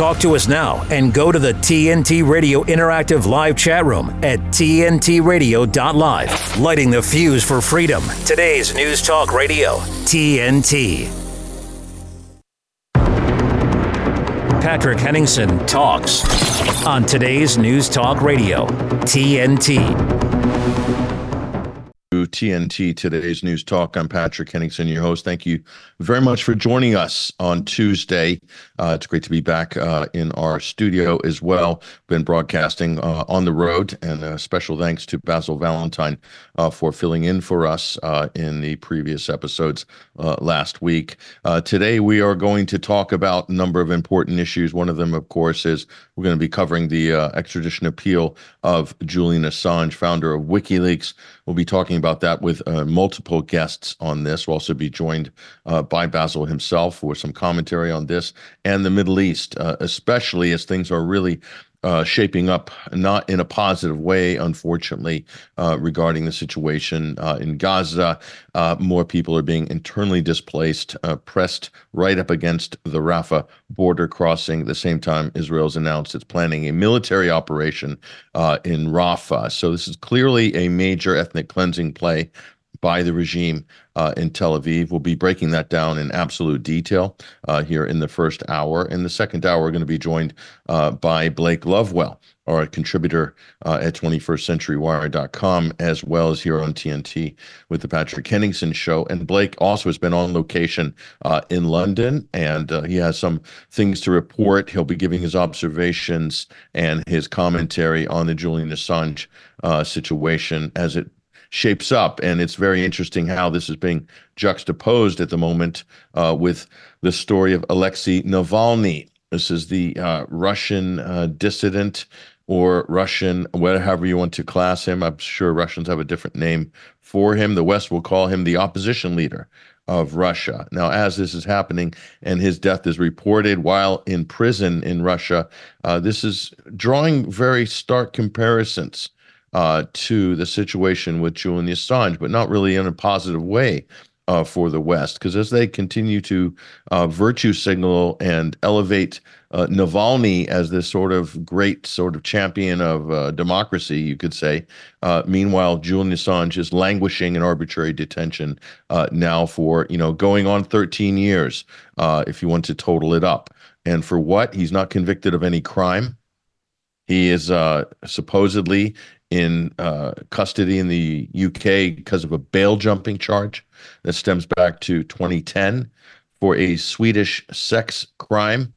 Talk to us now and go to the TNT Radio Interactive Live chat room at TNTRadio.live. Lighting the fuse for freedom. Today's News Talk Radio, TNT. Patrick Henningsen talks on today's News Talk Radio, TNT. TNT Today's News Talk. I'm Patrick Henningsen, your host. Thank you very much for joining us on Tuesday. Uh, it's great to be back uh, in our studio as well. Been broadcasting uh, on the road, and a special thanks to Basil Valentine uh, for filling in for us uh, in the previous episodes uh, last week. today, we are going to talk about a number of important issues. One of them, of course, is we're going to be covering the extradition appeal of Julian Assange, founder of WikiLeaks. We'll be talking about that with uh, multiple guests on this. We'll also be joined uh, by Basil himself for some commentary on this and the Middle East, uh, especially as things are really uh, shaping up not in a positive way, unfortunately, uh, regarding the situation uh, in Gaza. Uh, more people are being internally displaced, uh, pressed right up against the Rafah border crossing. At the same time, Israel's announced it's planning a military operation uh, in Rafah. So this is clearly a major ethnic cleansing play by the regime in Tel Aviv. We'll be breaking that down in absolute detail uh, here in the first hour. In the second hour, we're going to be joined uh, by Blake Lovewell, our contributor uh, at 21stCenturyWire.com, as well as here on TNT with the Patrick Henningsen Show. And Blake also has been on location uh, in London, and uh, he has some things to report. He'll be giving his observations and his commentary on the Julian Assange situation as it shapes up. And it's very interesting how this is being juxtaposed at the moment uh, with the story of Alexei Navalny. This is the uh, Russian uh, dissident or Russian, whatever you want to class him. I'm sure Russians have a different name for him. The West will call him the opposition leader of Russia. Now, as this is happening and his death is reported while in prison in Russia, uh, this is drawing very stark comparisons uh, to the situation with Julian Assange, but not really in a positive way uh, for the West. Because as they continue to uh, virtue signal and elevate uh, Navalny as this sort of great sort of champion of uh, democracy, you could say. Uh, meanwhile, Julian Assange is languishing in arbitrary detention now for you know going on 13 years, if you want to total it up. And for what? He's not convicted of any crime. He is uh, supposedly in uh, custody in the UK because of a bail jumping charge that stems back to 2010 for a Swedish sex crime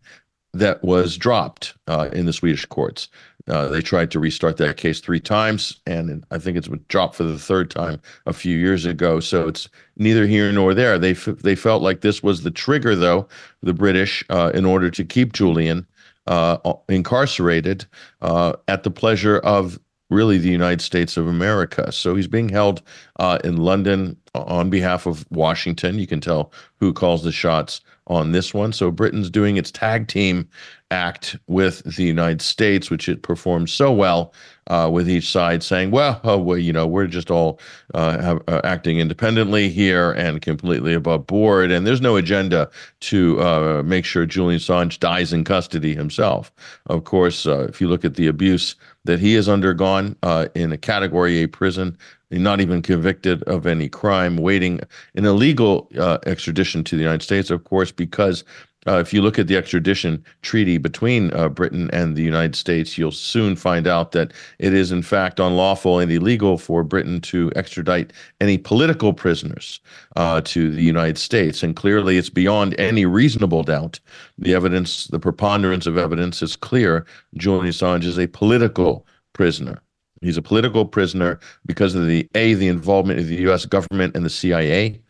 that was dropped uh, in the Swedish courts. Uh, they tried to restart that case three times, and I think it's been dropped for the third time a few years ago. So it's neither here nor there. They f- they felt like this was the trigger, though, the British, uh, in order to keep Julian uh, incarcerated uh, at the pleasure of really the United States of America. So he's being held uh, in London on behalf of Washington. You can tell who calls the shots on this one. So Britain's doing its tag team act with the United States, which it performs so well uh, with each side saying, well, oh, well, you know, we're just all uh, have, uh, acting independently here and completely above board. And there's no agenda to uh, make sure Julian Assange dies in custody himself. Of course, uh, if you look at the abuse that he has undergone uh, in a Category A prison, not even convicted of any crime, waiting an illegal extradition to the United States, of course, because uh, if you look at the extradition treaty between uh, Britain and the United States, you'll soon find out that it is, in fact, unlawful and illegal for Britain to extradite any political prisoners uh, to the United States. And clearly, it's beyond any reasonable doubt. The evidence, the preponderance of evidence is clear. Julian Assange is a political prisoner. He's a political prisoner because of the A, the involvement of the U.S. government and the CIA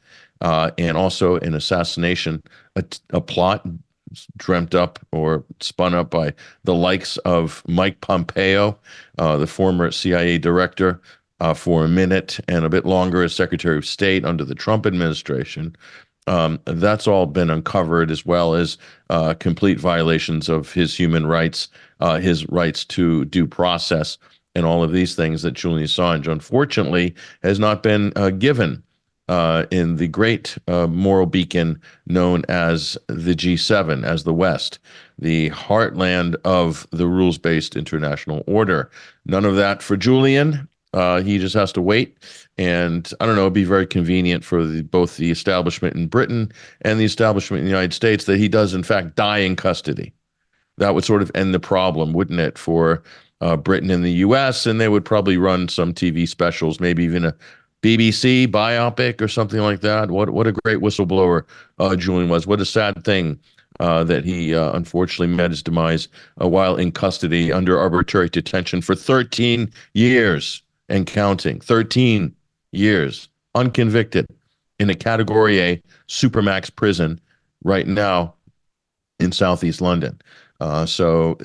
uh, and also an assassination, a, a, plot dreamt up or spun up by the likes of Mike Pompeo, uh, the former CIA director, uh, for a minute and a bit longer as Secretary of State under the Trump administration. Um, that's all been uncovered, as well as uh, complete violations of his human rights, uh, his rights to due process, and all of these things that Julian Assange, unfortunately, has not been uh, given uh, in the great uh, moral beacon known as the G7, as the West, the heartland of the rules based international order. None of that for Julian. Uh, he just has to wait. And I don't know, it'd be very convenient for the, both the establishment in Britain and the establishment in the United States that he does, in fact, die in custody. That would sort of end the problem, wouldn't it, for uh, Britain and the US? And they would probably run some TV specials, maybe even a BBC biopic or something like that. What what a great whistleblower uh, Julian was. What a sad thing uh, that he uh, unfortunately met his demise uh, while in custody under arbitrary detention for 13 years and counting. 13 years unconvicted in a Category A supermax prison right now in Southeast London. Uh, so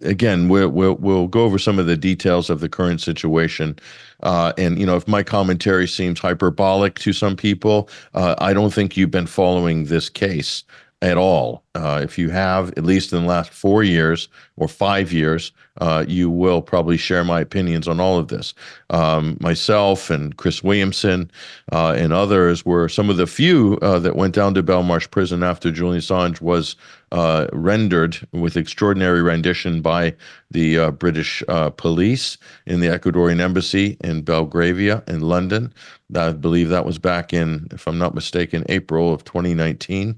again, we'll, we'll, we'll go over some of the details of the current situation, uh, and you know if my commentary seems hyperbolic to some people, uh, I don't think you've been following this case at all. Uh, if you have, at least in the last four years or five years, uh, you will probably share my opinions on all of this. Um, myself and Chris Williamson uh, and others were some of the few uh, that went down to Belmarsh prison after Julian Assange was uh, rendered with extraordinary rendition by the uh, British police in the Ecuadorian embassy in Belgravia in London. I believe that was back in, if I'm not mistaken, April of 2019.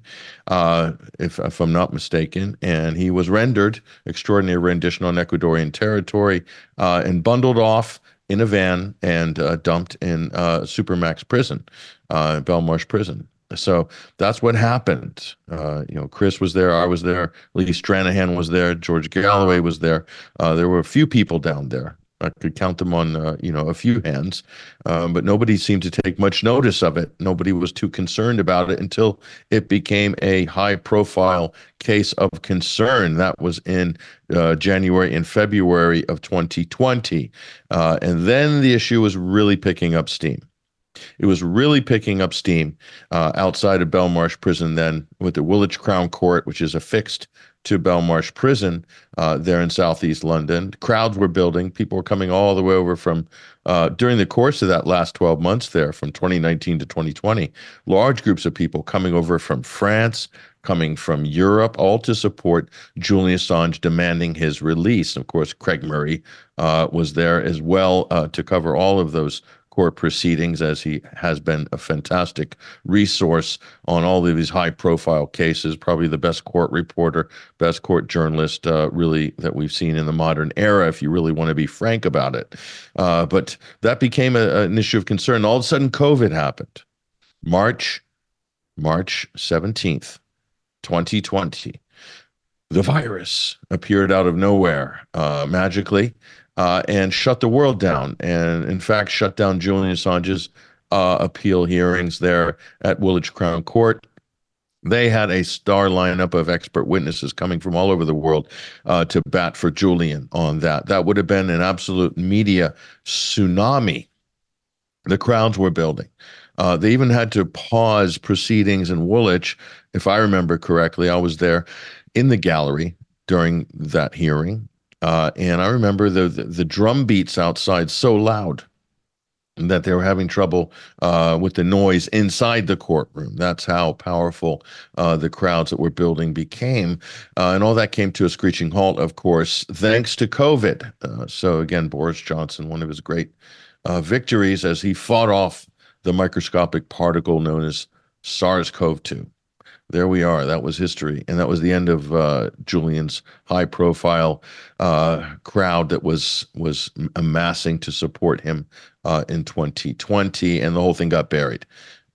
if if I'm not mistaken, and he was rendered extraordinary rendition on Ecuadorian territory uh, and bundled off in a van and uh, dumped in uh, Supermax prison, uh, Belmarsh prison. So that's what happened. Uh, you know, Chris was there, I was there, Lee Stranahan was there, George Galloway was there. Uh, there were a few people down there I could count them on, uh, you know, a few hands, um, but nobody seemed to take much notice of it. Nobody was too concerned about it until it became a high-profile case of concern. That was in uh, January and February of 2020, uh, and then the issue was really picking up steam. It was really picking up steam uh, outside of Belmarsh Prison then with the Woolwich Crown Court, which is affixed to Belmarsh Prison uh, there in southeast London. Crowds were building. People were coming all the way over from uh, during the course of that last 12 months there, from 2019 to 2020. Large groups of people coming over from France, coming from Europe, all to support Julian Assange demanding his release. Of course, Craig Murray uh, was there as well uh, to cover all of those court proceedings, as he has been a fantastic resource on all of these high profile cases. Probably the best court reporter, best court journalist, uh, really, that we've seen in the modern era, if you really want to be frank about it. Uh, but that became a, an issue of concern. All of a sudden, COVID happened. March, March 17th, 2020 the virus appeared out of nowhere uh, magically uh, and shut the world down, and in fact shut down Julian Assange's uh, appeal hearings there at Woolwich Crown Court. They had a star lineup of expert witnesses coming from all over the world uh, to bat for Julian on that. That would have been an absolute media tsunami. The crowds were building. Uh, they even had to pause proceedings in Woolwich, if I remember correctly. I was there in the gallery during that hearing uh, and I remember the, the, the drum beats outside so loud that they were having trouble uh, with the noise inside the courtroom. That's how powerful uh, the crowds that were building became. Uh, and all that came to a screeching halt, of course, thanks to COVID. Uh, so, again, Boris Johnson, one of his great uh, victories as he fought off the microscopic particle known as SARS CoV 2 there we are. That was history. And that was the end of uh, Julian's high profile uh, crowd that was was amassing to support him uh, in 2020. And the whole thing got buried.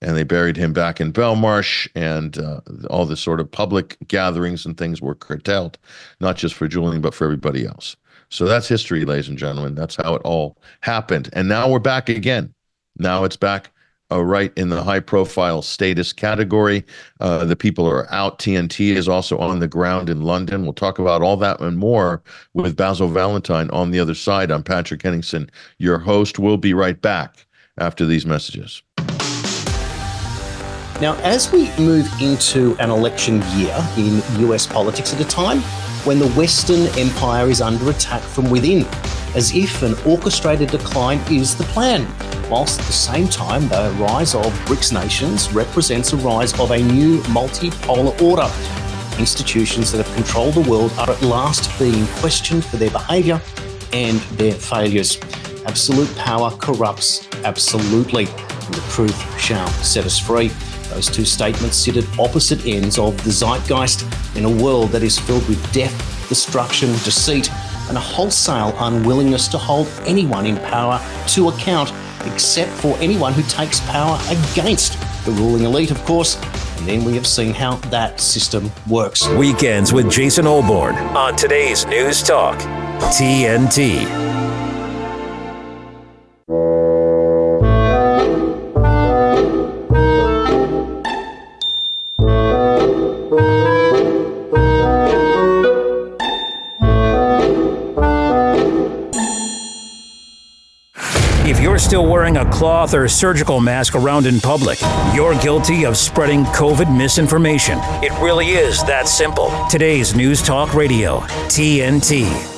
And they buried him back in Belmarsh, and uh, all the sort of public gatherings and things were curtailed, not just for Julian, but for everybody else. So that's history, ladies and gentlemen. That's how it all happened. And now we're back again. Now it's back uh, right in the high profile status category. Uh, the people are out. TNT is also on the ground in London. We'll talk about all that and more with Basil Valentine on the other side. I'm Patrick Henningsen, your host. We'll be right back after these messages. Now, as we move into an election year in US politics at a time when the Western Empire is under attack from within, as if an orchestrated decline is the plan whilst at the same time, the rise of BRICS nations represents a rise of a new multipolar order. Institutions that have controlled the world are at last being questioned for their behaviour and their failures. Absolute power corrupts absolutely, and the truth shall set us free. Those two statements sit at opposite ends of the zeitgeist in a world that is filled with death, destruction, deceit, and a wholesale unwillingness to hold anyone in power to account, except for anyone who takes power against the ruling elite, of course. And then we have seen how that system works. Weekends with Jason Olbourne on today's News Talk, TNT. Still wearing a cloth or surgical mask around in public, you're guilty of spreading COVID misinformation. It really is that simple. Today's News Talk Radio, TNT.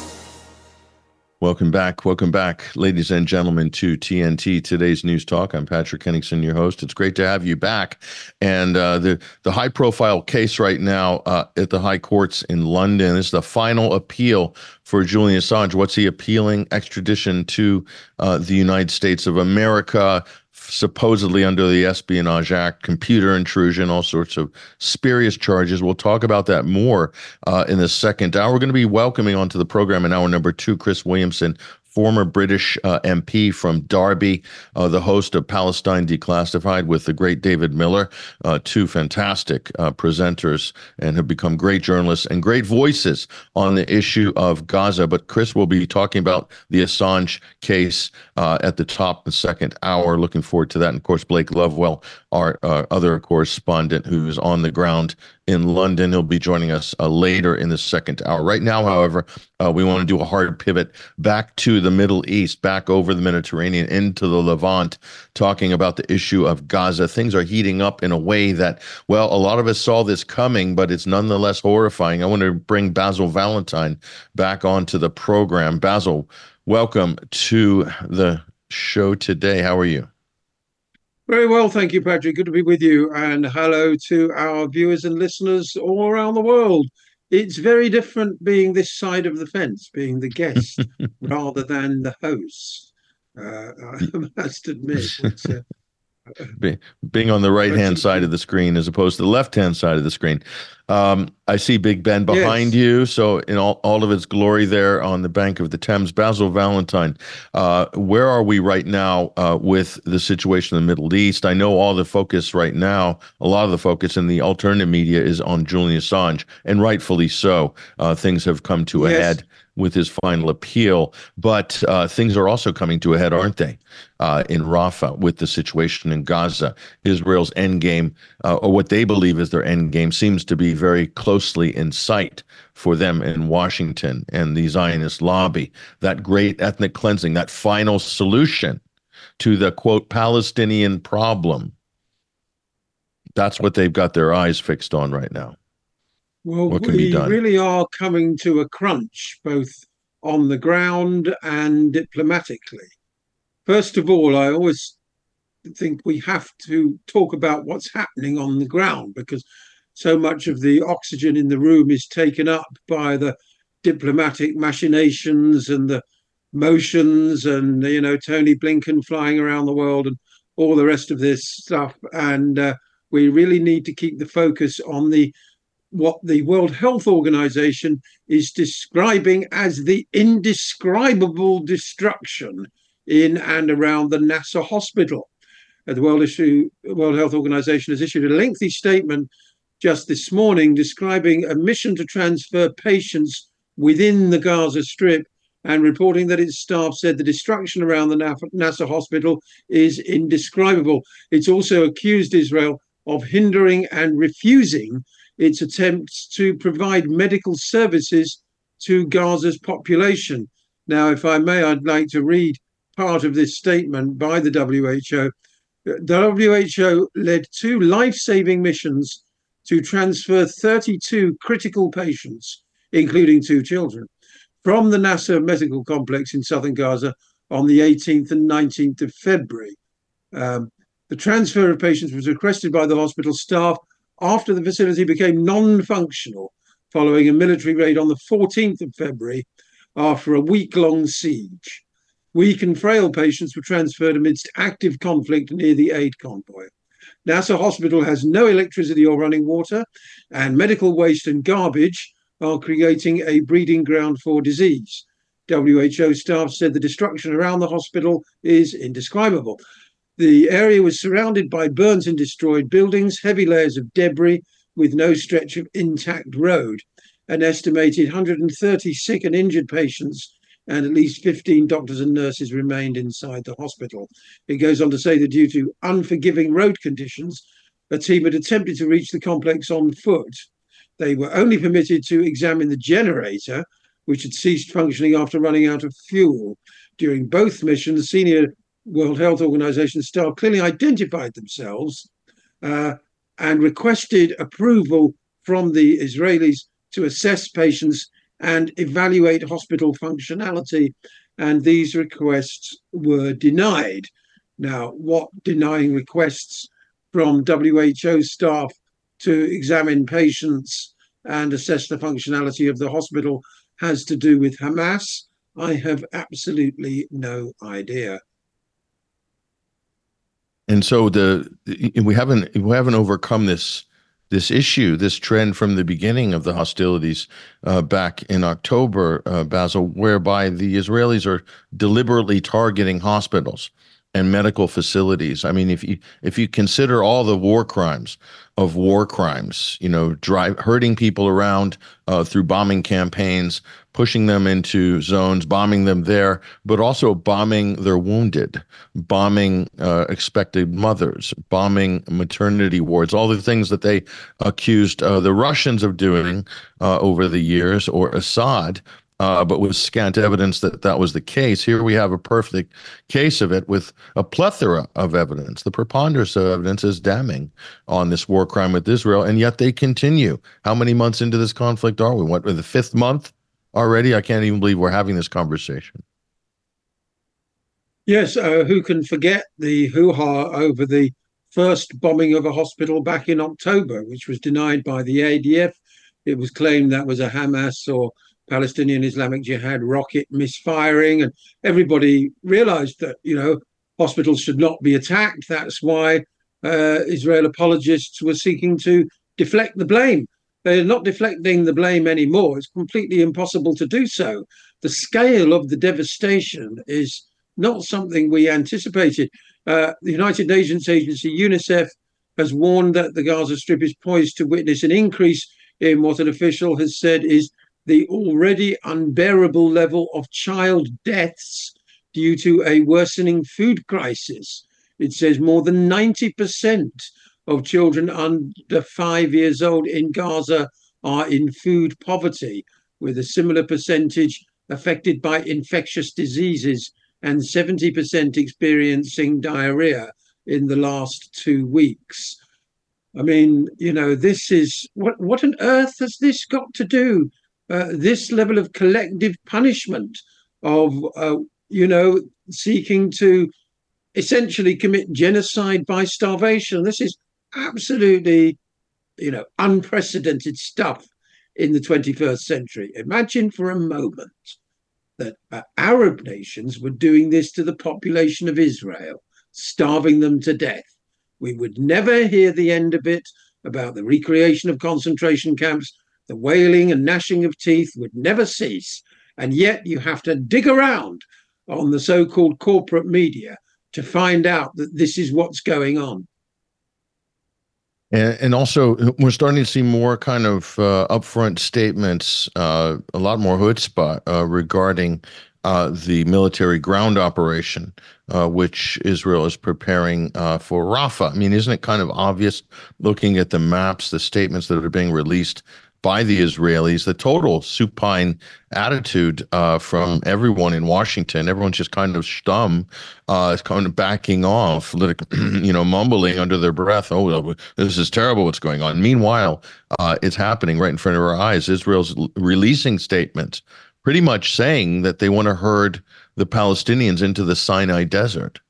Welcome back. Welcome back, ladies and gentlemen, to TNT Today's News Talk. I'm Patrick Henningsen, your host. It's great to have you back. And uh, the the high profile case right now uh, at the high courts in London is the final appeal for Julian Assange. What's he appealing? Extradition to uh, the United States of America supposedly under the Espionage Act, computer intrusion, all sorts of spurious charges. We'll talk about that more uh, in the second hour. We're going to be welcoming onto the program in hour number two Chris Williamson, former British uh, MP from Derby, uh, the host of Palestine Declassified with the great David Miller, uh, two fantastic uh, presenters and have become great journalists and great voices on the issue of Gaza. But Chris will be talking about the Assange case uh, at the top of the second hour. Looking forward to that. And of course, Blake Lovewell, our uh, other correspondent who's on the ground in London. He'll be joining us uh, later in the second hour. Right now, however, uh, we want to do a hard pivot back to the Middle East, back over the Mediterranean into the Levant, talking about the issue of Gaza. Things are heating up in a way that, well, a lot of us saw this coming, but it's nonetheless horrifying. I want to bring Basil Valentine back onto the program. Basil, welcome to the show today. How are you? Very well, thank you, Patrick. Good to be with you. And hello to our viewers and listeners all around the world. It's very different being this side of the fence, being the guest rather than the host. Uh, I must admit. Uh, being on the right hand side of the screen as opposed to the left hand side of the screen. Um, I see Big Ben behind yes. you. So, in all, all of its glory there on the bank of the Thames, Basil Valentine, uh, where are we right now uh, with the situation in the Middle East? I know all the focus right now, a lot of the focus in the alternative media is on Julian Assange, and rightfully so. Uh, things have come to a head with his final appeal. But uh, things are also coming to a head, aren't they? Uh, in Rafah with the situation in Gaza, Israel's endgame, uh, or what they believe is their endgame, seems to be very closely in sight for them in Washington and the Zionist lobby. That great ethnic cleansing, that final solution to the quote Palestinian problem. That's what they've got their eyes fixed on right now. Well, what can we be done? really are coming to a crunch, both on the ground and diplomatically. First of all, I always think we have to talk about what's happening on the ground because so much of the oxygen in the room is taken up by the diplomatic machinations and the motions and you know Tony Blinken flying around the world and all the rest of this stuff and uh, we really need to keep the focus on the what the World Health Organization is describing as the indescribable destruction in and around the Nasser hospital. Uh, the World, Issue, World Health Organization has issued a lengthy statement just this morning describing a mission to transfer patients within the Gaza Strip and reporting that its staff said the destruction around the Nasser hospital is indescribable. It's also accused Israel of hindering and refusing its attempts to provide medical services to Gaza's population. Now, if I may, I'd like to read part of this statement by the WHO. The WHO led two life saving missions to transfer 32 critical patients, including two children, from the Nasser medical complex in southern Gaza on the 18th and 19th of February. Um, the transfer of patients was requested by the hospital staff after the facility became non functional following a military raid on the 14th of February after a week long siege. Weak and frail patients were transferred amidst active conflict near the aid convoy. Nasser Hospital has no electricity or running water, and medical waste and garbage are creating a breeding ground for disease. WHO staff said the destruction around the hospital is indescribable. The area was surrounded by burnt and destroyed buildings, heavy layers of debris, with no stretch of intact road. An estimated 130 sick and injured patients and at least 15 doctors and nurses remained inside the hospital. It goes on to say that due to unforgiving road conditions, a team had attempted to reach the complex on foot. They were only permitted to examine the generator, which had ceased functioning after running out of fuel. During both missions, senior World Health Organization staff clearly identified themselves uh, and requested approval from the Israelis to assess patients and evaluate hospital functionality. And these requests were denied. Now, what denying requests from WHO staff to examine patients and assess the functionality of the hospital has to do with Hamas, I have absolutely no idea. And so the we haven't we haven't overcome this this issue, this trend from the beginning of the hostilities uh, back in October, uh, Basil, whereby the Israelis are deliberately targeting hospitals and medical facilities. I mean, if you if you consider all the war crimes of war crimes, you know, drive hurting people around uh, through bombing campaigns, pushing them into zones, bombing them there, but also bombing their wounded, bombing uh, expected mothers, bombing maternity wards, all the things that they accused uh, the Russians of doing uh, over the years, or Assad uh, but with scant evidence that that was the case. Here we have a perfect case of it with a plethora of evidence. The preponderance of evidence is damning on this war crime with Israel, and yet they continue. How many months into this conflict are we? What, the fifth month already? I can't even believe we're having this conversation. Yes, uh, who can forget the hoo ha over the first bombing of a hospital back in October, which was denied by the IDF? It was claimed that was a Hamas or Palestinian Islamic Jihad rocket misfiring, and everybody realized that you know hospitals should not be attacked. That's why uh, Israel apologists were seeking to deflect the blame. They're not deflecting the blame anymore. It's completely impossible to do so. The scale of the devastation is not something we anticipated. Uh, the United Nations agency UNICEF has warned that the Gaza Strip is poised to witness an increase in what an official has said is the already unbearable level of child deaths due to a worsening food crisis. It says more than 90% of children under five years old in Gaza are in food poverty, with a similar percentage affected by infectious diseases and 70% experiencing diarrhea in the last two weeks. I mean, you know, this is what what on earth has this got to do uh, this level of collective punishment of uh, you know seeking to essentially commit genocide by starvation this is absolutely you know unprecedented stuff in the 21st century imagine for a moment that uh, arab nations were doing this to the population of israel starving them to death we would never hear the end of it about the recreation of concentration camps the wailing and gnashing of teeth would never cease. And yet you have to dig around on the so called corporate media to find out that this is what's going on. And, and also, we're starting to see more kind of uh, upfront statements, uh, a lot more chutzpah uh, regarding uh, the military ground operation, uh, which Israel is preparing uh, for Rafah. I mean, isn't it kind of obvious looking at the maps, the statements that are being released by the Israelis, the total supine attitude uh, from everyone in Washington. Everyone's just kind of stum, uh, kind of backing off, you know, mumbling under their breath. Oh, this is terrible. What's going on? Meanwhile, uh, it's happening right in front of our eyes. Israel's releasing statements, pretty much saying that they want to herd the Palestinians into the Sinai desert.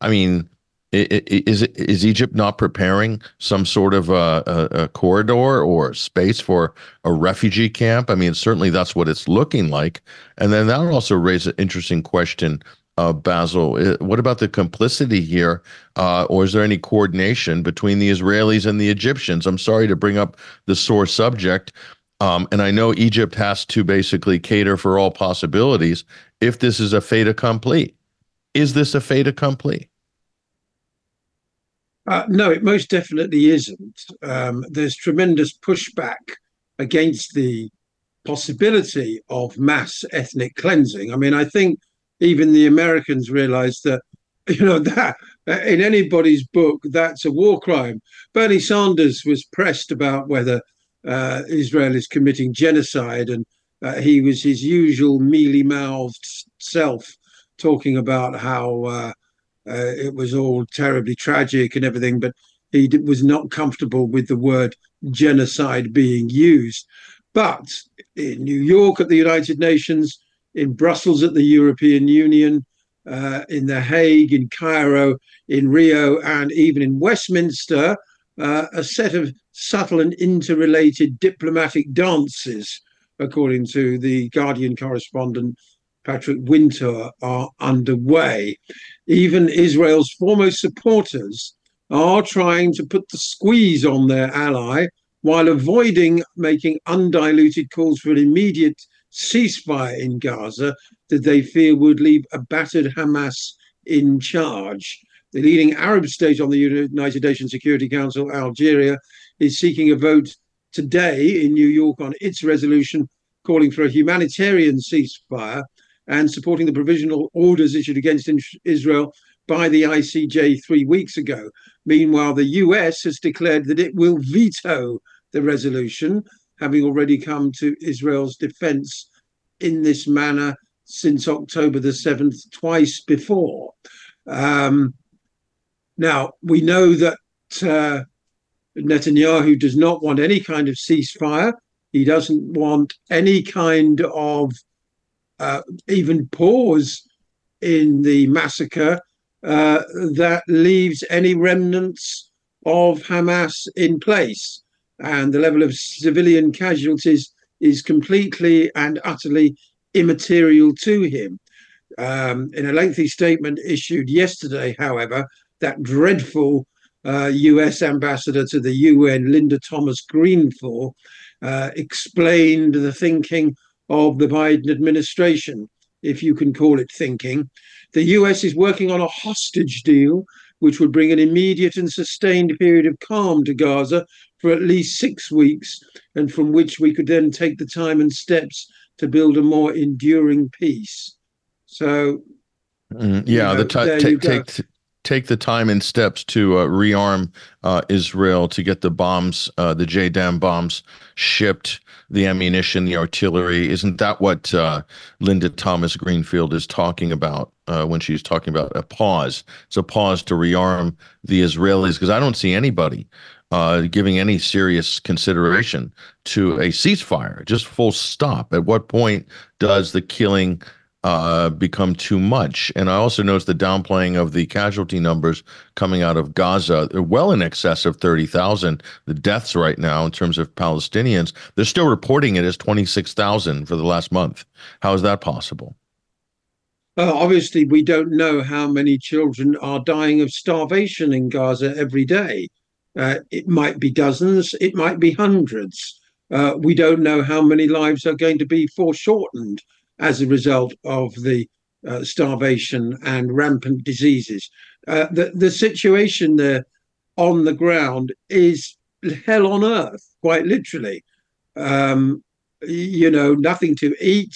I mean, Is is Egypt not preparing some sort of a, a, a, corridor or space for a refugee camp? I mean, certainly that's what it's looking like. And then that also raise an interesting question, uh, Basil. What about the complicity here, uh, or is there any coordination between the Israelis and the Egyptians? I'm sorry to bring up the sore subject, um, and I know Egypt has to basically cater for all possibilities. If this is a fait accompli, is this a fait accompli? Uh, no, it most definitely isn't. Um, there's tremendous pushback against the possibility of mass ethnic cleansing. I mean, I think even the Americans realize that, you know, that in anybody's book, that's a war crime. Bernie Sanders was pressed about whether uh, Israel is committing genocide, and uh, he was his usual mealy mouthed self talking about how uh, it was all terribly tragic and everything, but he was not comfortable with the word genocide being used. But in New York at the United Nations, in Brussels at the European Union, uh, in The Hague, in Cairo, in Rio, and even in Westminster, uh, a set of subtle and interrelated diplomatic dances, according to the Guardian correspondent Patrick Wintour are underway even Israel's foremost supporters are trying to put the squeeze on their ally while avoiding making undiluted calls for an immediate ceasefire in Gaza that they fear would leave a battered Hamas in charge. The leading Arab state on the United Nations Security Council, Algeria, is seeking a vote today in New York on its resolution calling for a humanitarian ceasefire and supporting the provisional orders issued against Israel by the ICJ three weeks ago. Meanwhile, the US has declared that it will veto the resolution, having already come to Israel's defense in this manner since October the 7th, twice before. Um, now, we know that uh, Netanyahu does not want any kind of ceasefire. He doesn't want any kind of uh, even pause in the massacre uh, that leaves any remnants of Hamas in place. And the level of civilian casualties is completely and utterly immaterial to him. Um, in a lengthy statement issued yesterday, however, that dreadful uh, US ambassador to the UN, Linda Thomas Greenfield, uh, explained the thinking of the Biden administration, if you can call it thinking. The US is working on a hostage deal, which would bring an immediate and sustained period of calm to Gaza for at least six weeks, and from which we could then take the time and steps to build a more enduring peace. So, mm, yeah, you know, the t- take, take take the time and steps to uh, rearm uh, Israel to get the bombs, uh, the JDAM bombs, shipped, the ammunition, the artillery. Isn't that what uh, Linda Thomas Greenfield is talking about uh, when she's talking about a pause? It's a pause to rearm the Israelis because I don't see anybody uh, giving any serious consideration to a ceasefire, just full stop. At what point does the killing uh, become too much. And I also noticed the downplaying of the casualty numbers coming out of Gaza. Well in excess of 30,000. The deaths right now, in terms of Palestinians, they're still reporting it as 26,000 for the last month. How is that possible? Uh, obviously, we don't know how many children are dying of starvation in Gaza every day. Uh, it might be dozens, it might be hundreds. Uh, we don't know how many lives are going to be foreshortened as a result of the uh, starvation and rampant diseases. Uh, the, the situation there on the ground is hell on earth, quite literally. Um, you know, nothing to eat,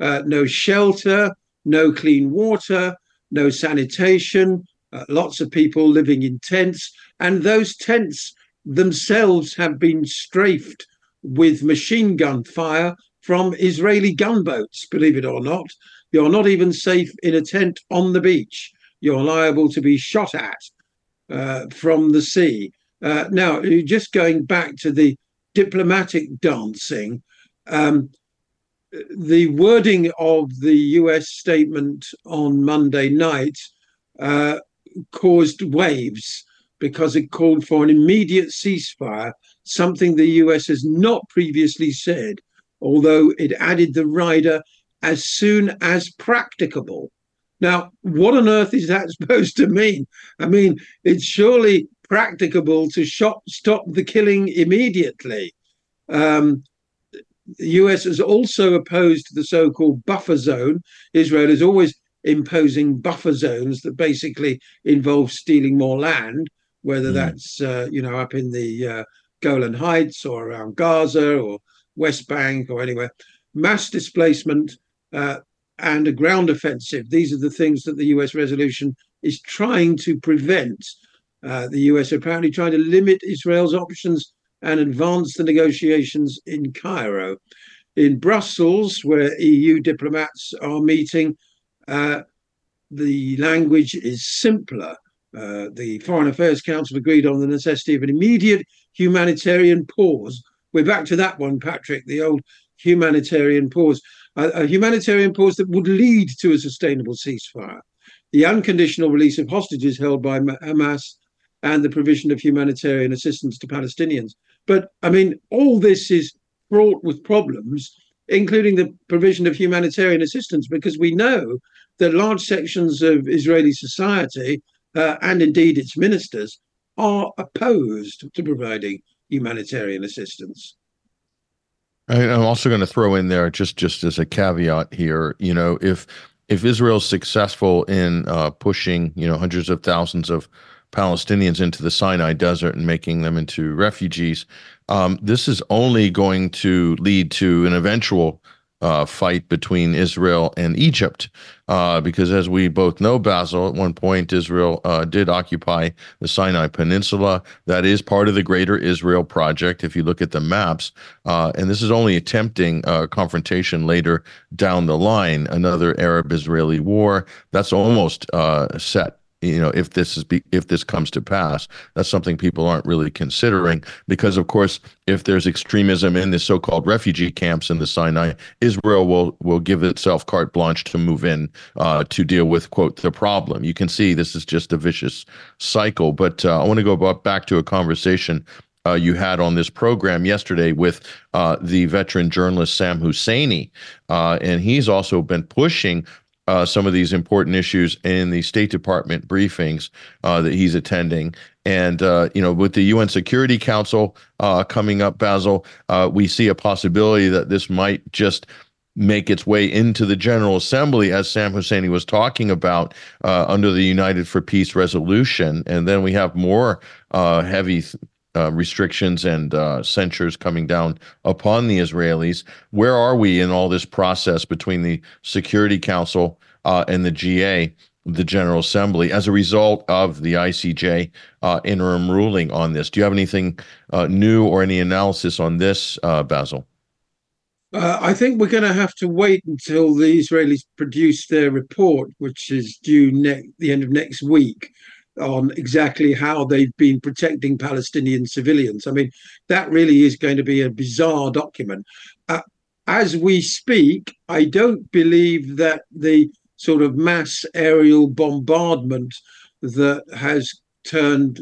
uh, no shelter, no clean water, no sanitation, uh, lots of people living in tents. And those tents themselves have been strafed with machine gun fire from Israeli gunboats, believe it or not. You're not even safe in a tent on the beach. You're liable to be shot at uh, from the sea. Uh, now, just going back to the diplomatic dancing, um, the wording of the US statement on Monday night uh, caused waves because it called for an immediate ceasefire, something the US has not previously said, although it added the rider as soon as practicable. Now, what on earth is that supposed to mean? I mean, it's surely practicable to shop, stop the killing immediately. Um, the US has also opposed the so called buffer zone. Israel is always imposing buffer zones that basically involve stealing more land, whether mm. that's uh, you know up in the uh, Golan Heights or around Gaza or West Bank or anywhere. Mass displacement uh, and a ground offensive. These are the things that the US resolution is trying to prevent. Uh, the US apparently trying to limit Israel's options and advance the negotiations in Cairo. In Brussels, where EU diplomats are meeting, uh, the language is simpler. Uh, the Foreign Affairs Council agreed on the necessity of an immediate humanitarian pause. We're back to that one, Patrick, the old humanitarian pause, a, a humanitarian pause that would lead to a sustainable ceasefire. The unconditional release of hostages held by Hamas and the provision of humanitarian assistance to Palestinians. But I mean, all this is fraught with problems, including the provision of humanitarian assistance, because we know that large sections of Israeli society uh, and indeed its ministers are opposed to providing humanitarian assistance. I'm also going to throw in there just just as a caveat here. You know, if if Israel's successful in uh, pushing, you know, hundreds of thousands of Palestinians into the Sinai Desert and making them into refugees. Um, this is only going to lead to an eventual uh, fight between Israel and Egypt, uh, because as we both know, Basil, at one point Israel uh, did occupy the Sinai Peninsula. That is part of the Greater Israel Project. If you look at the maps, uh, and this is only attempting a confrontation later down the line, another Arab-Israeli war that's almost uh, set you know if this is be, if this comes to pass that's something people aren't really considering because of course if there's extremism in the so-called refugee camps in the Sinai Israel will will give itself carte blanche to move in uh, to deal with quote the problem you can see this is just a vicious cycle but uh, I want to go back to a conversation uh, you had on this program yesterday with uh, the veteran journalist Sam Husseini. Uh, and he's also been pushing uh, some of these important issues in the State Department briefings uh, that he's attending. And, uh, you know, with the UN Security Council uh, coming up, Basil, uh, we see a possibility that this might just make its way into the General Assembly, as Sam Husseini was talking about uh, under the Uniting for Peace resolution. And then we have more heavy uh, restrictions and uh, censures coming down upon the Israelis. Where are we in all this process between the Security Council uh, and the GA, the General Assembly, as a result of the ICJ uh, interim ruling on this? Do you have anything uh, new or any analysis on this, uh, Basil? I think we're going to have to wait until the Israelis produce their report, which is due ne- the end of next week on exactly how they've been protecting Palestinian civilians. I mean, that really is going to be a bizarre document. Uh, as we speak, I don't believe that the sort of mass aerial bombardment that has turned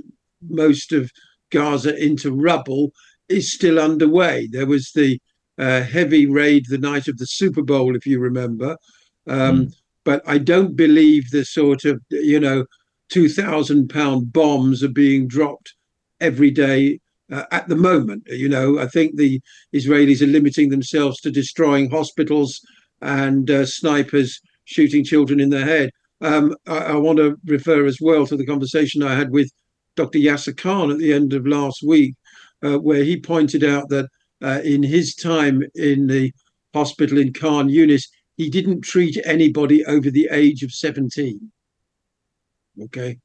most of Gaza into rubble is still underway. There was the uh, heavy raid the night of the Super Bowl, if you remember. Um, mm. But I don't believe the sort of, you know, 2,000 pound bombs are being dropped every day uh, at the moment. You know, I think the Israelis are limiting themselves to destroying hospitals and uh, snipers shooting children in the head. Um, I, I, want to refer as well to the conversation I had with Dr. Yasser Khan at the end of last week, uh, where he pointed out that uh, in his time in the hospital in Khan Yunis, he didn't treat anybody over the age of 17. Okay.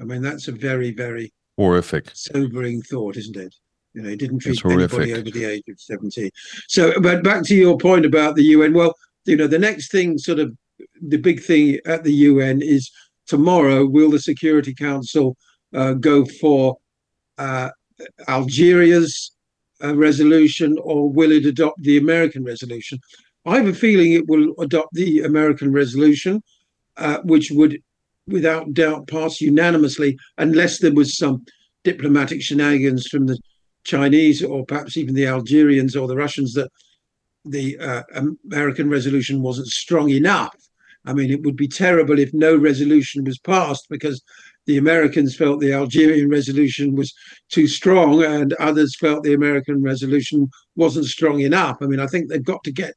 I mean, that's a very, very horrific, sobering thought, isn't it? You know, he didn't treat anybody over the age of 17. So, but back to your point about the UN. Well, you know, the next thing, sort of the big thing at the UN is tomorrow, will the Security Council uh, go for uh, Algeria's uh, resolution or will it adopt the American resolution? I have a feeling it will adopt the American resolution, uh, which would without doubt passed unanimously, unless there was some diplomatic shenanigans from the Chinese or perhaps even the Algerians or the Russians that the uh, American resolution wasn't strong enough. I mean, it would be terrible if no resolution was passed because the Americans felt the Algerian resolution was too strong and others felt the American resolution wasn't strong enough. I mean, I think they've got to get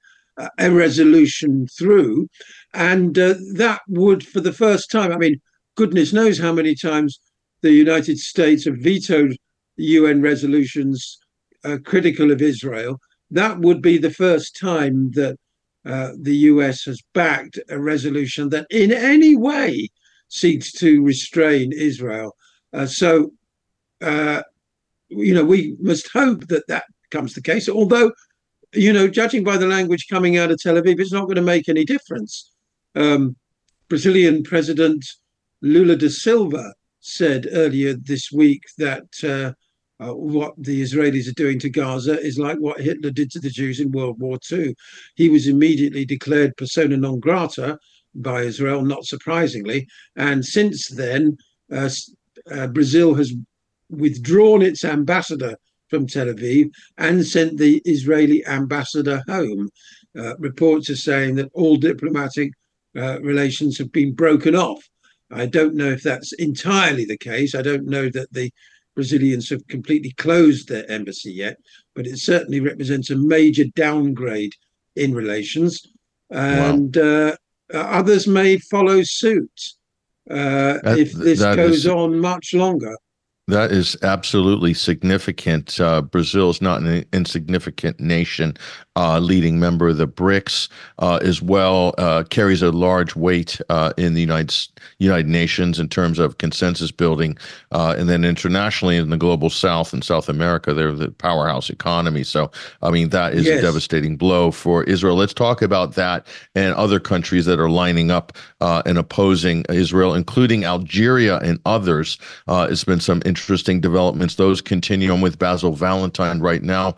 a resolution through. And uh, that would, for the first time, I mean, goodness knows how many times the United States have vetoed UN resolutions uh, critical of Israel. That would be the first time that uh, the US has backed a resolution that in any way seeks to restrain Israel. Uh, so, uh, you know, we must hope that that comes the case. Although, you know, judging by the language coming out of Tel Aviv, it's not going to make any difference. Um, Brazilian President Lula da Silva said earlier this week that uh, uh, what the Israelis are doing to Gaza is like what Hitler did to the Jews in World War II. He was immediately declared persona non grata by Israel, not surprisingly. And since then, uh, uh, Brazil has withdrawn its ambassador from Tel Aviv and sent the Israeli ambassador home. Uh, reports are saying that all diplomatic uh, relations have been broken off. I don't know if that's entirely the case. I don't know that the Brazilians have completely closed their embassy yet, but it certainly represents a major downgrade in relations. And wow. uh, others may follow suit uh, that, if this goes is, on much longer. That is absolutely significant. Uh, Brazil is not an insignificant nation uh, leading member of the BRICS uh, as well, uh, carries a large weight uh, in the United United Nations in terms of consensus building, uh, and then internationally in the global South and South America, they're the powerhouse economy. So, I mean, that is yes. a devastating blow for Israel. Let's talk about that and other countries that are lining up and opposing Israel, including Algeria and others. it's been some interesting developments. Those continue on with Basil Valentine right now.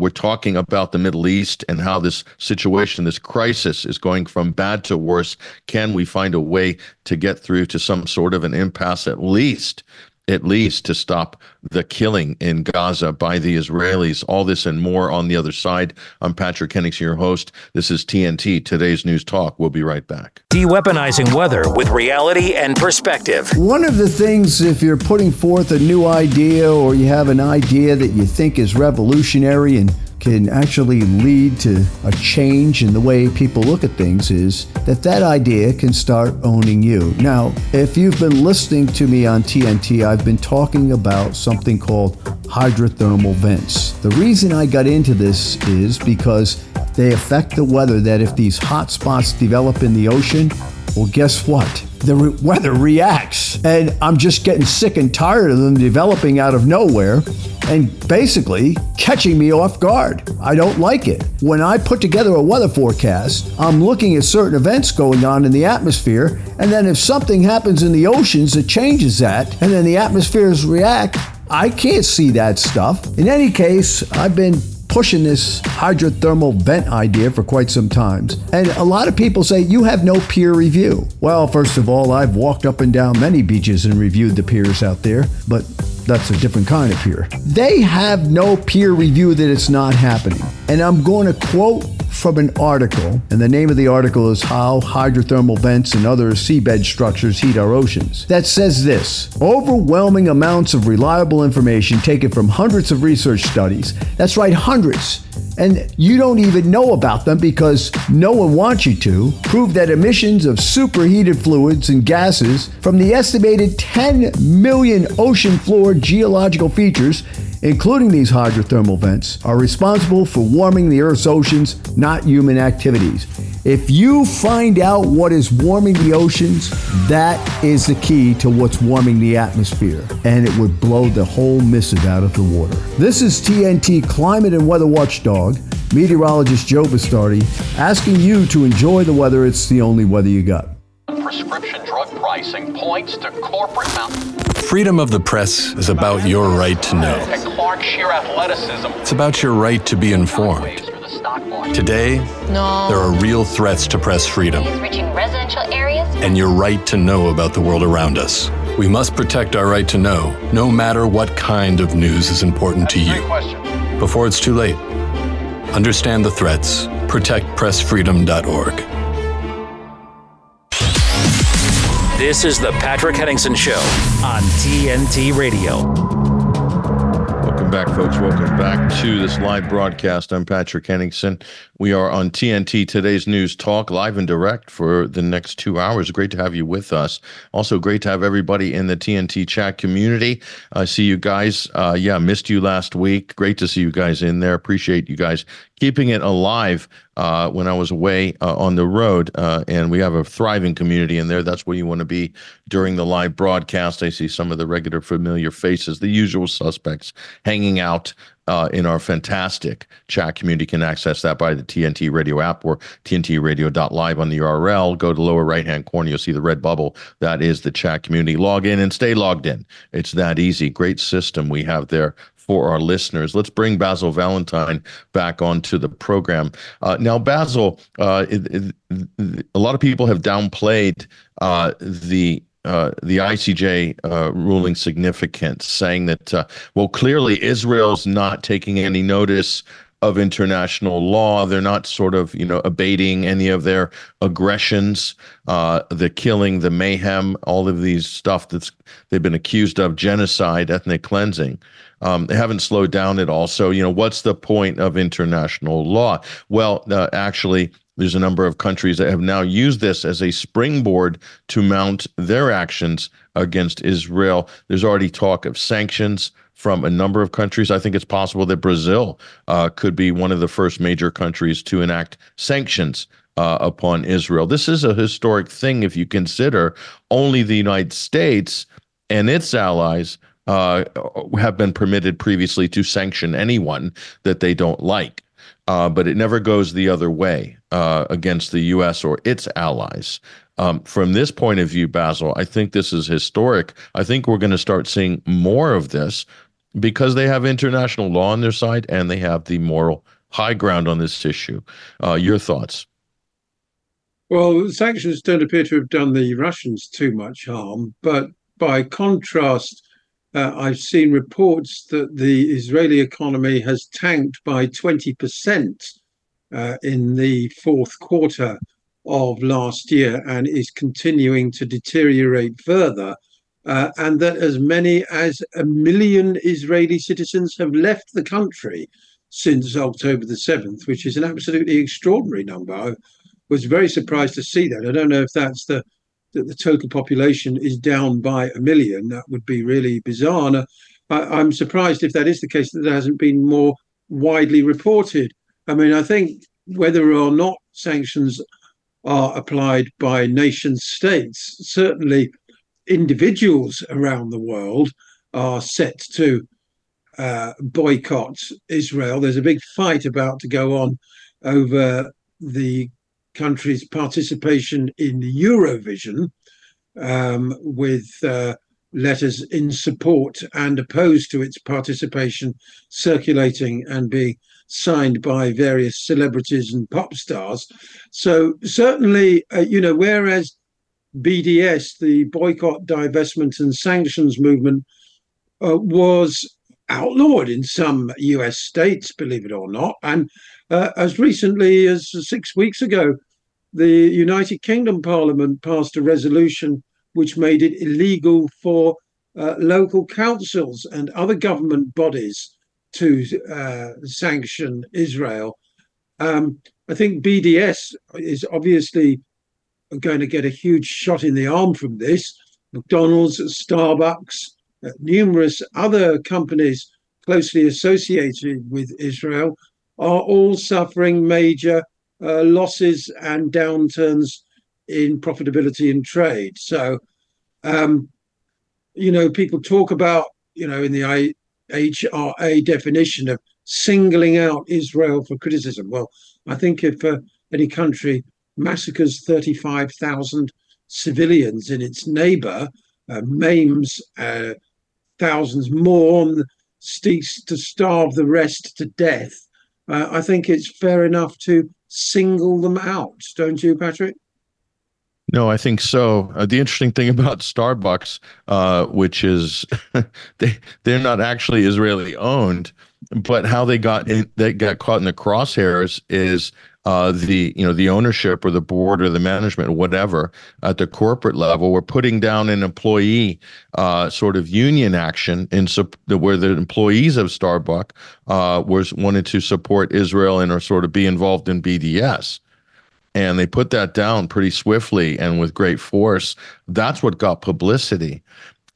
we're talking about the Middle East East and how this situation, this crisis is going from bad to worse. Can we find a way to get through to some sort of an impasse at least? At least to stop the killing in Gaza by the Israelis. All this and more on the other side. I'm Patrick Henningsen, your host. This is TNT, today's News Talk. We'll be right back. De-weaponizing weather with reality and perspective. One of the things, if you're putting forth a new idea or you have an idea that you think is revolutionary and can actually lead to a change in the way people look at things is that that idea can start owning you. Now, if you've been listening to me on TNT, I've been talking about something called hydrothermal vents. The reason I got into this is because they affect the weather that if these hot spots develop in the ocean, well, guess what? The re- weather reacts. And I'm just getting sick and tired of them developing out of nowhere and basically catching me off guard. I don't like it. When I put together a weather forecast, I'm looking at certain events going on in the atmosphere, and then if something happens in the oceans that changes that, and then the atmospheres react, I can't see that stuff. In any case, I've been pushing this hydrothermal vent idea for quite some time. And a lot of people say you have no peer review. Well, first of all, I've walked up and down many beaches and reviewed the peers out there, but that's a different kind of peer. They have no peer review that it's not happening. And I'm going to quote from an article, and the name of the article is How Hydrothermal Vents and Other Seabed Structures Heat Our Oceans, that says this overwhelming amounts of reliable information taken from hundreds of research studies. That's right, hundreds. And you don't even know about them because no one wants you to, prove that emissions of superheated fluids and gases from the estimated 10 million ocean floor geological features including these hydrothermal vents, are responsible for warming the Earth's oceans, not human activities. If you find out what is warming the oceans, that is the key to what's warming the atmosphere, and it would blow the whole missive out of the water. This is TNT Climate and Weather Watchdog, meteorologist Joe Bastardi, asking you to enjoy the weather. It's the only weather you got. Prescription drug pricing points to corporate mountain. Freedom of the press is about your right to know. It's about your right to be informed. Today, No. there are real threats to press freedom He's reaching residential areas. and your right to know about the world around us. We must protect our right to know, no matter what kind of news is important to you, question. before it's too late. Understand the threats. ProtectPressFreedom.org. This is the Patrick Henningsen Show on TNT Radio. Welcome back, folks. Welcome back to this live broadcast. I'm Patrick Henningsen. We are on TNT Today's News Talk live and direct for the next two hours. Great to have you with us. Also, great to have everybody in the TNT chat community. I see you guys. Uh, yeah, missed you last week. Great to see you guys in there. Appreciate you guys keeping it alive uh, when I was away uh, on the road. Uh, and we have a thriving community in there. That's where you want to be during the live broadcast. I see some of the regular familiar faces, the usual suspects hanging out uh, in our fantastic chat community. You can access that by the TNT Radio app or TNTRadio.live on the URL. Go to lower right hand corner, you'll see the red bubble. That is the chat community. Log in and stay logged in. It's that easy. Great system we have there for our listeners. Let's bring Basil Valentine back onto the program. Uh, now, Basil, uh, it, it, a lot of people have downplayed uh, the uh, the ICJ uh, ruling significance, saying that, uh, well, clearly Israel's not taking any notice of international law. They're not sort of, you know, abating any of their aggressions, uh, the killing, the mayhem, all of these stuff that's they've been accused of, genocide, ethnic cleansing. Um, they haven't slowed down at all. So, you know, what's the point of international law? Well, uh, actually, there's a number of countries that have now used this as a springboard to mount their actions against Israel. There's already talk of sanctions from a number of countries. I think it's possible that Brazil uh, could be one of the first major countries to enact sanctions uh, upon Israel. This is a historic thing if you consider only the United States and its allies uh, have been permitted previously to sanction anyone that they don't like. Uh, but it never goes the other way uh, against the U.S. or its allies. Um, from this point of view, Basil, I think this is historic. I think we're going to start seeing more of this because they have international law on their side and they have the moral high ground on this issue. Uh, your thoughts? Well, sanctions don't appear to have done the Russians too much harm, but by contrast, uh, I've seen reports that the Israeli economy has tanked by 20% uh, in the fourth quarter of last year and is continuing to deteriorate further. Uh, and that as many as a million Israeli citizens have left the country since October the 7th, which is an absolutely extraordinary number. I was very surprised to see that. I don't know if that's the that the total population is down by a million. That would be really bizarre. And, I, am surprised if that is the case that it hasn't been more widely reported. I mean, I think whether or not sanctions are applied by nation states, certainly individuals around the world are set to uh, boycott Israel. There's a big fight about to go on over the country's participation in Eurovision um, with uh, letters in support and opposed to its participation circulating and being signed by various celebrities and pop stars. So, certainly, uh, you know, whereas BDS, the boycott, divestment, and sanctions movement, uh, was outlawed in some US states, believe it or not. And uh, as recently as six weeks ago, the United Kingdom Parliament passed a resolution which made it illegal for uh, local councils and other government bodies to uh, sanction Israel. Um, I think BDS is obviously going to get a huge shot in the arm from this. McDonald's, Starbucks, uh, numerous other companies closely associated with Israel are all suffering major losses and downturns in profitability in trade. So, um, you know, people talk about, you know, in the IHRA definition of singling out Israel for criticism. Well, I think if uh, any country massacres 35,000 civilians in its neighbor, uh, maims uh, thousands more, and seeks to starve the rest to death, uh, I think it's fair enough to single them out, don't you, Patrick? No, I think so. Uh, the interesting thing about Starbucks, uh, which is they they're not actually Israeli owned, but how they got in, they got caught in the crosshairs is uh, the you know the ownership or the board or the management or whatever at the corporate level were putting down an employee uh, sort of union action in where the employees of Starbucks uh, was wanted to support Israel and or sort of be involved in BDS and they put that down pretty swiftly and with great force. That's what got publicity.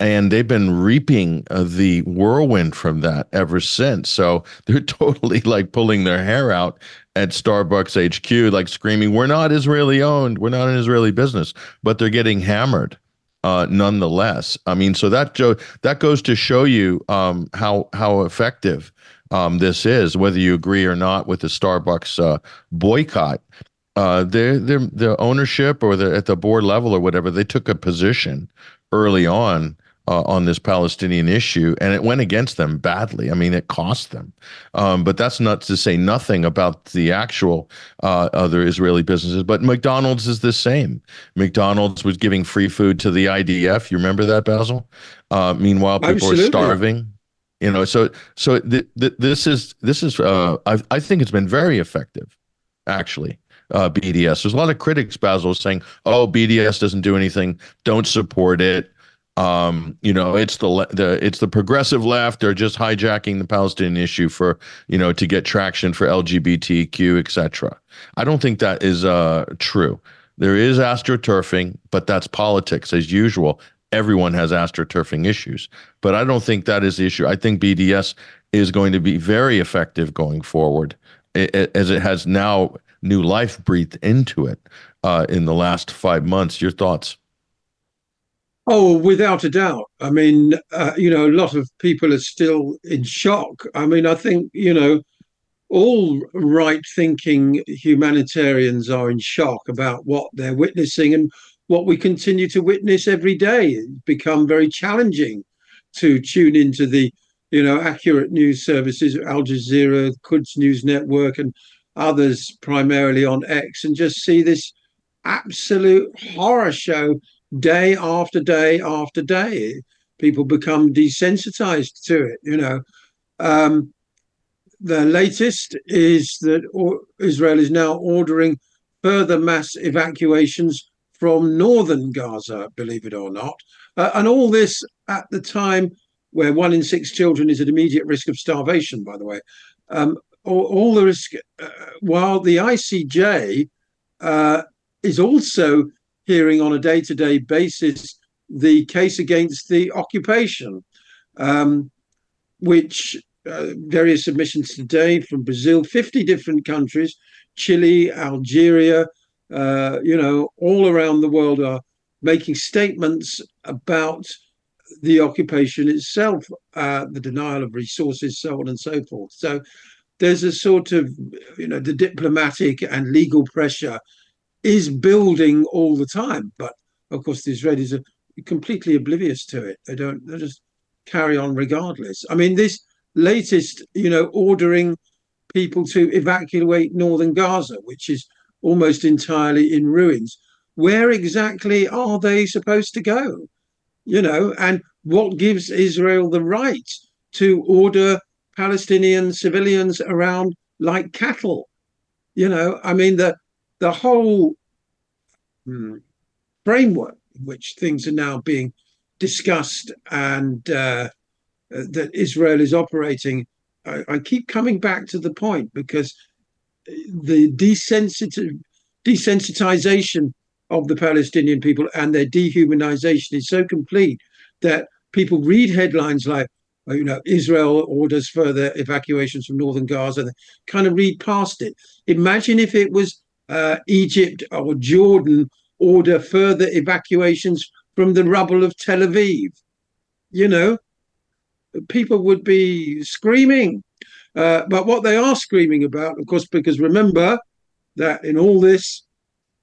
And they've been reaping uh, the whirlwind from that ever since. So they're totally like pulling their hair out at Starbucks HQ, like screaming, We're not Israeli owned. We're not an Israeli business. But they're getting hammered uh, nonetheless. I mean, so that jo- that goes to show you um, how how effective um, this is, whether you agree or not with the Starbucks uh, boycott uh, their their the ownership or the at the board level or whatever, they took a position early on uh, on this Palestinian issue, and it went against them badly. I mean, it cost them. Um, but that's not to say nothing about the actual uh, other Israeli businesses. But McDonald's is the same. McDonald's was giving free food to the IDF. You remember that, Basil? Uh, meanwhile, people Absolutely. are starving. You know, so so th- th- this is this is uh, I, I think it's been very effective, actually uh, BDS. There's a lot of critics, Basil, saying, "Oh, BDS doesn't do anything. Don't support it." Um, you know, it's the the it's the progressive left. They're just hijacking the Palestinian issue for you know to get traction for LGBTQ, etc. I don't think that is uh, true. There is astroturfing, but that's politics as usual. Everyone has astroturfing issues, but I don't think that is the issue. I think BDS is going to be very effective going forward, as it has now new life breathed into it uh, in the last five months. Your thoughts? Oh, without a doubt. I mean, uh, you know, a lot of people are still in shock. I mean, I think, you know, all right thinking humanitarians are in shock about what they're witnessing and what we continue to witness every day. It's become very challenging to tune into the, you know, accurate news services, Al Jazeera, Quds News Network, and others primarily on X, and just see this absolute horror show day after day after day. People become desensitized to it, you know. Um, the latest is that Israel is now ordering further mass evacuations from northern Gaza, believe it or not. Uh, and all this at the time where one in six children is at immediate risk of starvation, by the way. Um, all, all risk, uh, while the ICJ uh, is also hearing on a day to day basis the case against the occupation, um, which uh, various submissions today from Brazil, 50 different countries, Chile, Algeria, uh, you know, all around the world are making statements about the occupation itself, uh, the denial of resources, so on and so forth. So there's a sort of you know the diplomatic and legal pressure is building all the time. But of course the israelis are completely oblivious to it. They don't they just carry on regardless. I mean this latest you know ordering people to evacuate northern gaza which is almost entirely in ruins where exactly are they supposed to go? You know and what gives israel the right to order Palestinian civilians around like cattle. You know, I mean the the whole hmm, framework in which things are now being discussed and uh, that Israel is operating. I, I, keep coming back to the point because the desensitive desensitization of the Palestinian people and their dehumanization is so complete that people read headlines like uh, you know, Israel orders further evacuations from northern Gaza. Kind of read past it. Imagine if it was uh, Egypt or Jordan order further evacuations from the rubble of Tel Aviv. You know, people would be screaming. Uh, but what they are screaming about, of course, because remember that in all this,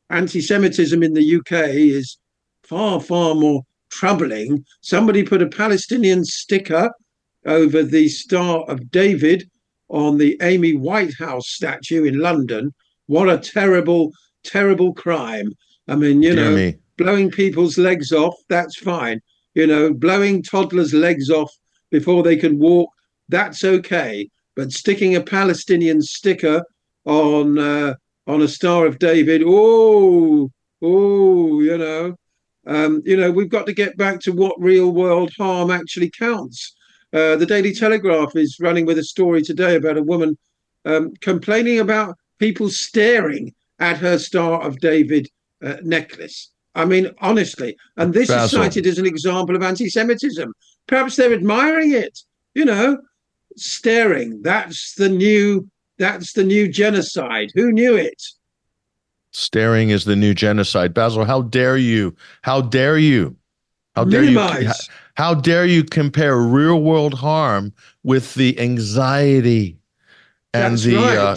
anti Semitism in the UK is far, far more troubling. Somebody put a Palestinian sticker over the Star of David on the Amy Winehouse statue in London. What a terrible, terrible crime. I mean, you Dear know, me. blowing people's legs off, that's fine. You know, blowing toddlers' legs off before they can walk, that's okay. But sticking a Palestinian sticker on uh, on a Star of David, oh, oh, you know, um, you know, we've got to get back to what real world harm actually counts. Uh, the Daily Telegraph is running with a story today about a woman um, complaining about people staring at her Star of David uh, necklace. I mean, honestly, and this Basil. is cited as an example of anti-Semitism. Perhaps they're admiring it. You know, staring. That's the new. That's the new genocide. Who knew it? Staring is the new genocide. Basil, how dare you? How dare you? How dare Minimize. you? How dare you compare real world harm with the anxiety and That's the uh, right. uh,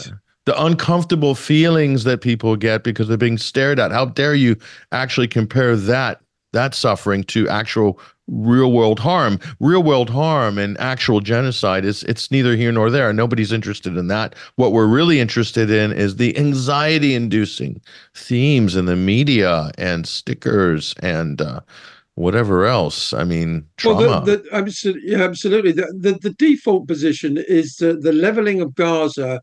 the uncomfortable feelings that people get because they're being stared at? How dare you actually compare that that suffering to actual real world harm real world harm and actual genocide is it's neither here nor there nobody's interested in that what we're really interested in is the anxiety inducing themes in the media and stickers and uh, whatever else i mean trauma. well the, the, absolutely, yeah, absolutely. The, the, the default position is the, the leveling of gaza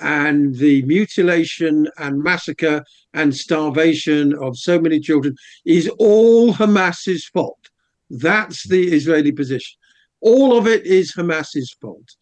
and the mutilation and massacre and starvation of so many children is all hamas's fault that's the Israeli position. All of it is Hamas's fault.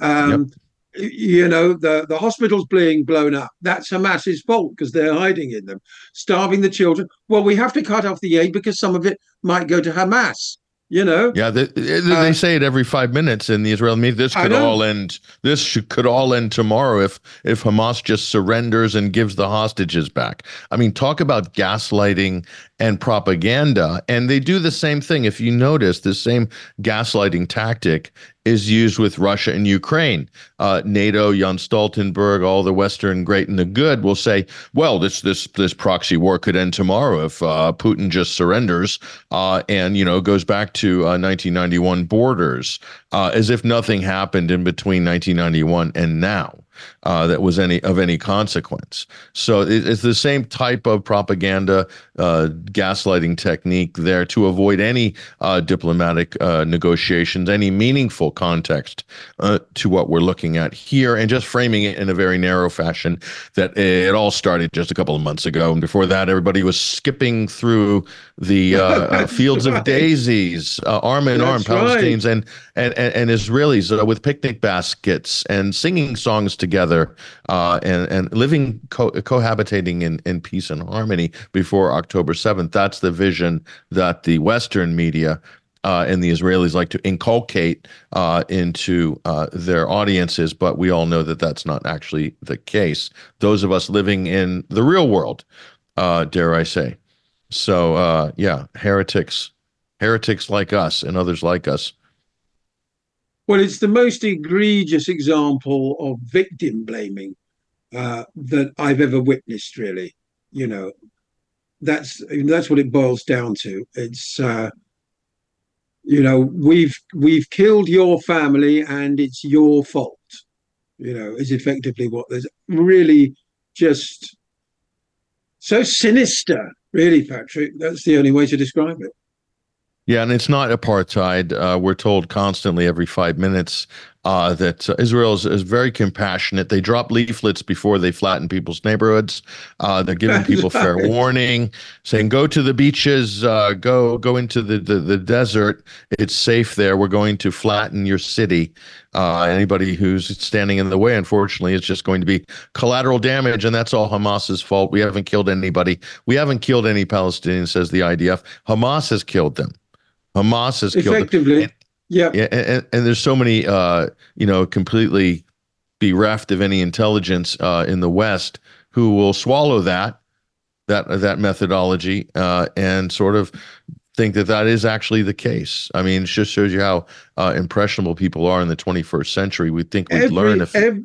Um, yep. You know, the, the hospitals being blown up, that's Hamas's fault because they're hiding in them, starving the children. Well, we have to cut off the aid because some of it might go to Hamas you know? Yeah they, they, uh, say it every five minutes in the israeli media. This could all end this should, could all end tomorrow if if hamas just surrenders and gives the hostages back. I mean talk about gaslighting and propaganda. And they do the same thing. If you notice the same gaslighting tactic is used with Russia and Ukraine. Uh, NATO, Jens Stoltenberg, all the Western great and the good will say, "Well, this this this proxy war could end tomorrow if uh, Putin just surrenders uh, and you know goes back to 1991 uh, borders, uh, as if nothing happened in between 1991 and now." Uh, that was any of any consequence. So it, it's the same type of propaganda, uh, gaslighting technique there to avoid any uh, diplomatic uh, negotiations, any meaningful context uh, to what we're looking at here, and just framing it in a very narrow fashion. That it all started just a couple of months ago, and before that, everybody was skipping through the uh, fields of daisies, arm in arm, Palestinians right. and, and and Israelis with picnic baskets and singing songs together uh, and and living co- cohabitating in in peace and harmony before October seventh. That's the vision that the Western media. Uh, and the Israelis like to inculcate uh, into uh, their audiences, but we all know that that's not actually the case. Those of us living in the real world, uh, dare I say. So, uh, yeah, heretics, heretics like us and others like us well, it's the most egregious example of victim blaming uh, that I've ever witnessed. Really, you know, that's that's what it boils down to. It's uh, you know we've we've killed your family and it's your fault. You know, is effectively what there's really just so sinister. Really, Patrick. That's the only way to describe it. Yeah, and it's not apartheid. Uh, we're told constantly every five minutes uh, that uh, Israel is, is, very compassionate. They drop leaflets before they flatten people's neighborhoods. Uh, they're giving people fair warning, saying go to the beaches, uh, go go into the, the, the desert. It's safe there. We're going to flatten your city. Uh, anybody who's standing in the way, unfortunately, is just going to be collateral damage, and that's all Hamas's fault. We haven't killed anybody. We haven't killed any Palestinians, says the IDF. Hamas has killed them. Hamas has killed effectively. Killed yeah, yeah, and, and, there's so many, uh, you know, completely bereft of any intelligence uh, in the West who will swallow that that that methodology uh, and sort of think that that is actually the case. I mean, it just shows you how uh, impressionable people are in the 21st century. We think we'd every, learn if. Every,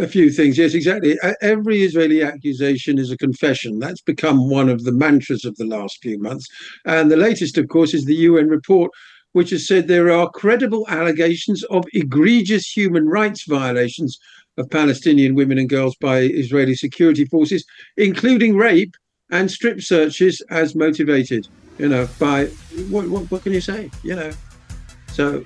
a few things. Yes, exactly. Every Israeli accusation is a confession. That's become one of the mantras of the last few months. And the latest, of course, is the UN report which has said there are credible allegations of egregious human rights violations of Palestinian women and girls by Israeli security forces, including rape and strip searches as motivated, you know, by what, what, what can you say, you know? So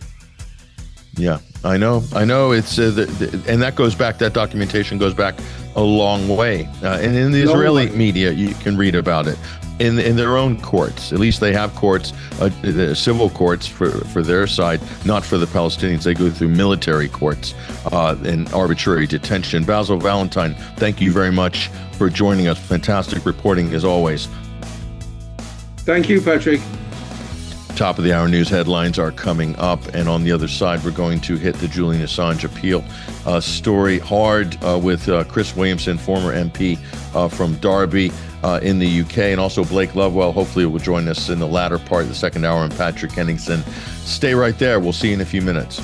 yeah, I know. I know. It's uh, the, the, and that goes back. That documentation goes back a long way. Uh, and in the Israeli media, you can read about it. In in their own courts, at least they have courts, uh, civil courts for for their side, not for the Palestinians. They go through military courts uh, and arbitrary detention. Basil Valentine, thank you very much for joining us. Fantastic reporting as always. Thank you, Patrick. Top of the hour news headlines are coming up, and on the other side, we're going to hit the Julian Assange appeal uh, story hard uh, with uh, Chris Williamson, former MP uh, from Derby uh, in the UK, and also Blake Lovewell. Hopefully, will join us in the latter part of the second hour, and Patrick Henningsen. Stay right there. We'll see you in a few minutes.